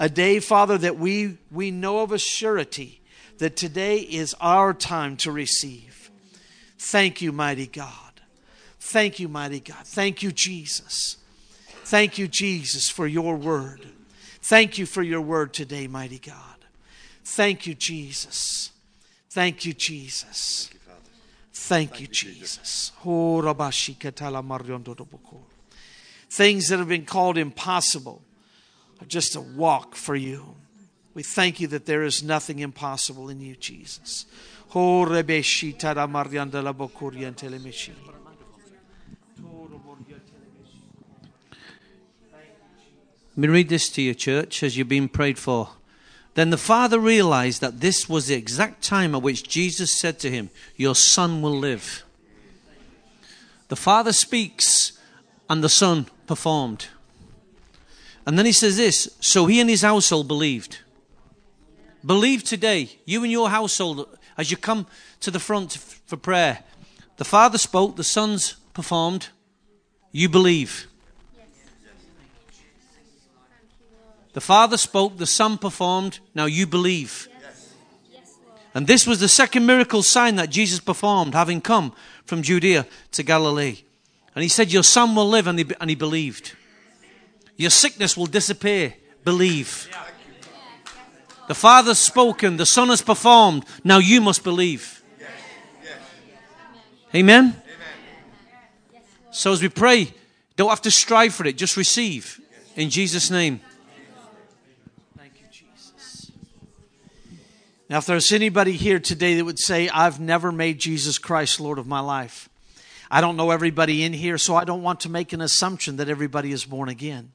a day, Father, that we, we know of a surety that today is our time to receive. Thank you, mighty God. Thank you, mighty God. Thank you, Jesus. Thank you, Jesus, for your word. Thank you for your word today, mighty God. Thank you, Jesus. Thank you, Jesus. Thank you, Jesus. Oh, Things that have been called impossible just a walk for you. We thank you that there is nothing impossible in you, Jesus. Let me read this to you, church, as you're being prayed for. Then the father realized that this was the exact time at which Jesus said to him, Your son will live. The father speaks, and the son performed. And then he says this so he and his household believed. Believe today, you and your household, as you come to the front for prayer. The Father spoke, the sons performed. You believe. The Father spoke, the Son performed. Now you believe. And this was the second miracle sign that Jesus performed, having come from Judea to Galilee. And he said, Your son will live, and he, and he believed. Your sickness will disappear. Believe. The Father's spoken, the Son has performed. Now you must believe. Amen? So as we pray, don't have to strive for it, just receive. In Jesus' name. Thank you, Jesus. Now, if there's anybody here today that would say, I've never made Jesus Christ Lord of my life, I don't know everybody in here, so I don't want to make an assumption that everybody is born again.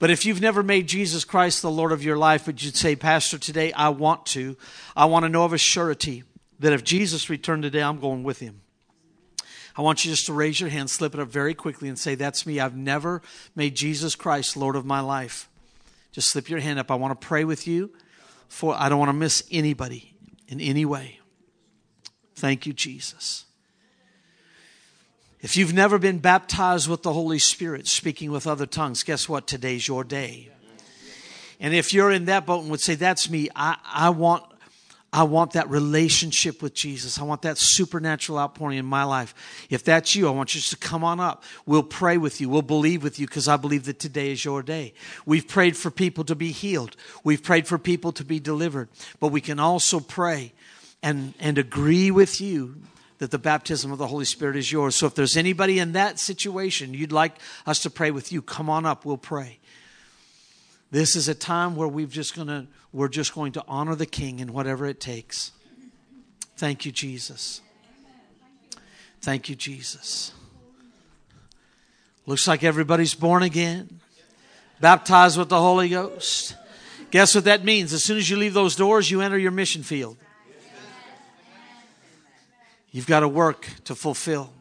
But if you've never made Jesus Christ the Lord of your life, but you'd say, Pastor, today I want to. I want to know of a surety that if Jesus returned today, I'm going with him. I want you just to raise your hand, slip it up very quickly, and say, That's me. I've never made Jesus Christ Lord of my life. Just slip your hand up. I want to pray with you. For I don't want to miss anybody in any way. Thank you, Jesus. If you've never been baptized with the Holy Spirit, speaking with other tongues, guess what? Today's your day. And if you're in that boat and would say, That's me, I, I want I want that relationship with Jesus. I want that supernatural outpouring in my life. If that's you, I want you to come on up. We'll pray with you. We'll believe with you because I believe that today is your day. We've prayed for people to be healed. We've prayed for people to be delivered. But we can also pray and, and agree with you that the baptism of the Holy Spirit is yours. So if there's anybody in that situation you'd like us to pray with you, come on up. We'll pray. This is a time where we've just gonna, we're just going to honor the King in whatever it takes. Thank you, Jesus. Thank you, Jesus. Looks like everybody's born again, baptized with the Holy Ghost. Guess what that means? As soon as you leave those doors, you enter your mission field. You've got a work to fulfill.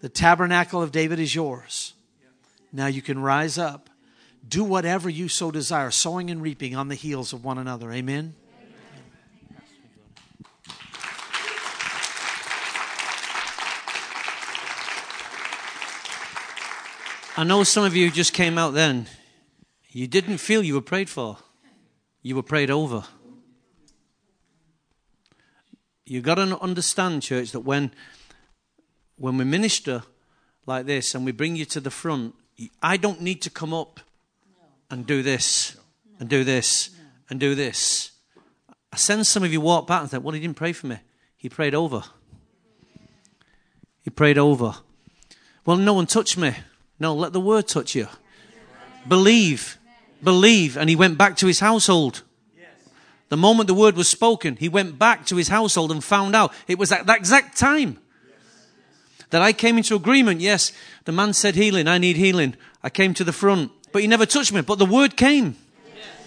The tabernacle of David is yours. Now you can rise up do whatever you so desire, sowing and reaping on the heels of one another. Amen. I know some of you just came out then. You didn't feel you were prayed for, you were prayed over. You've got to understand, church, that when, when we minister like this and we bring you to the front, I don't need to come up and do this and do this and do this. I sense some of you walk back and think, well, he didn't pray for me. He prayed over. He prayed over. Well, no one touched me. No, let the word touch you. Believe. Believe. And he went back to his household. The moment the word was spoken, he went back to his household and found out it was at that exact time that I came into agreement. Yes, the man said healing. I need healing. I came to the front but he never touched me. But the word came.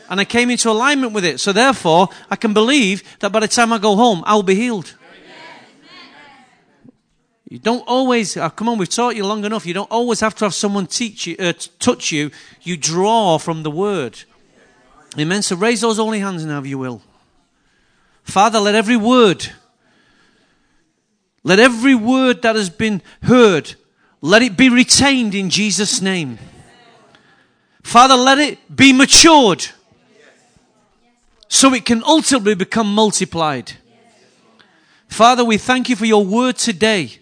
And I came into alignment with it. So therefore, I can believe that by the time I go home, I'll be healed. You don't always, oh, come on, we've taught you long enough. You don't always have to have someone teach you, uh, touch you. You draw from the word. Amen. So raise those holy hands now, if you will. Father, let every word, let every word that has been heard, let it be retained in Jesus' name. Father, let it be matured so it can ultimately become multiplied. Father, we thank you for your word today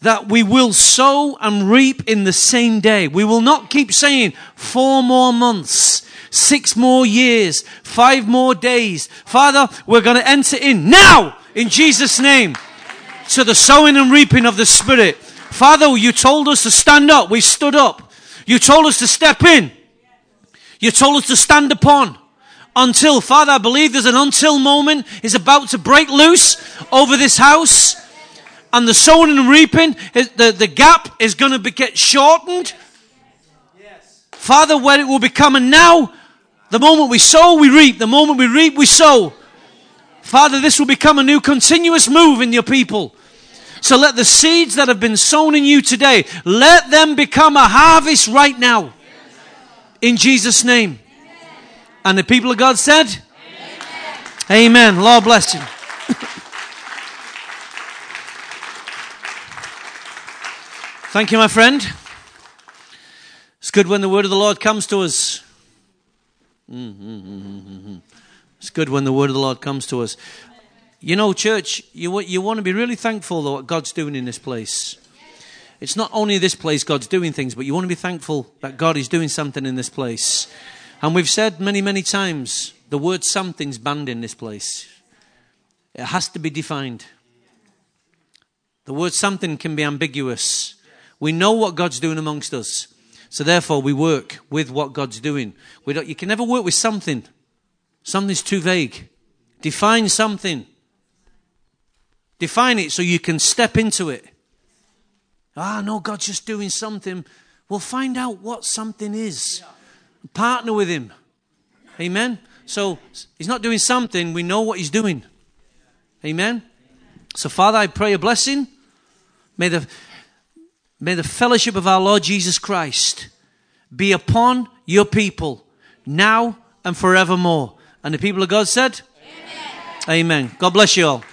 that we will sow and reap in the same day. We will not keep saying four more months, six more years, five more days. Father, we're going to enter in now in Jesus' name to the sowing and reaping of the Spirit. Father, you told us to stand up. We stood up. You told us to step in. You told us to stand upon until, Father, I believe there's an until moment is about to break loose over this house. And the sowing and reaping, the, the gap is going to be, get shortened. Yes, Father, where it will become, and now, the moment we sow, we reap. The moment we reap, we sow. Father, this will become a new continuous move in your people. So let the seeds that have been sown in you today, let them become a harvest right now. In Jesus' name. And the people of God said, Amen. Amen. Lord bless you. Thank you, my friend. It's good when the word of the Lord comes to us. Mm-hmm, mm-hmm, mm-hmm, mm-hmm. It's good when the word of the Lord comes to us. You know, church, you, you want to be really thankful for what God's doing in this place. It's not only this place God's doing things, but you want to be thankful that God is doing something in this place. And we've said many, many times the word something's banned in this place. It has to be defined. The word something can be ambiguous. We know what God's doing amongst us. So therefore, we work with what God's doing. We don't, you can never work with something. Something's too vague. Define something. Define it so you can step into it. Ah, no, God's just doing something. Well, find out what something is. Partner with Him. Amen. So He's not doing something, we know what He's doing. Amen. So, Father, I pray a blessing May the, may the fellowship of our Lord Jesus Christ be upon your people now and forevermore. And the people of God said, Amen. Amen. God bless you all.